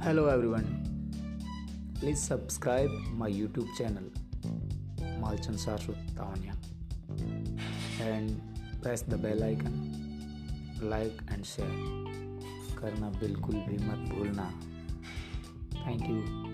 Hello everyone. Please subscribe my YouTube channel Malchan Sarshut Tawanya and press the bell icon. Like and share करना बिल्कुल भी मत भूलना thank you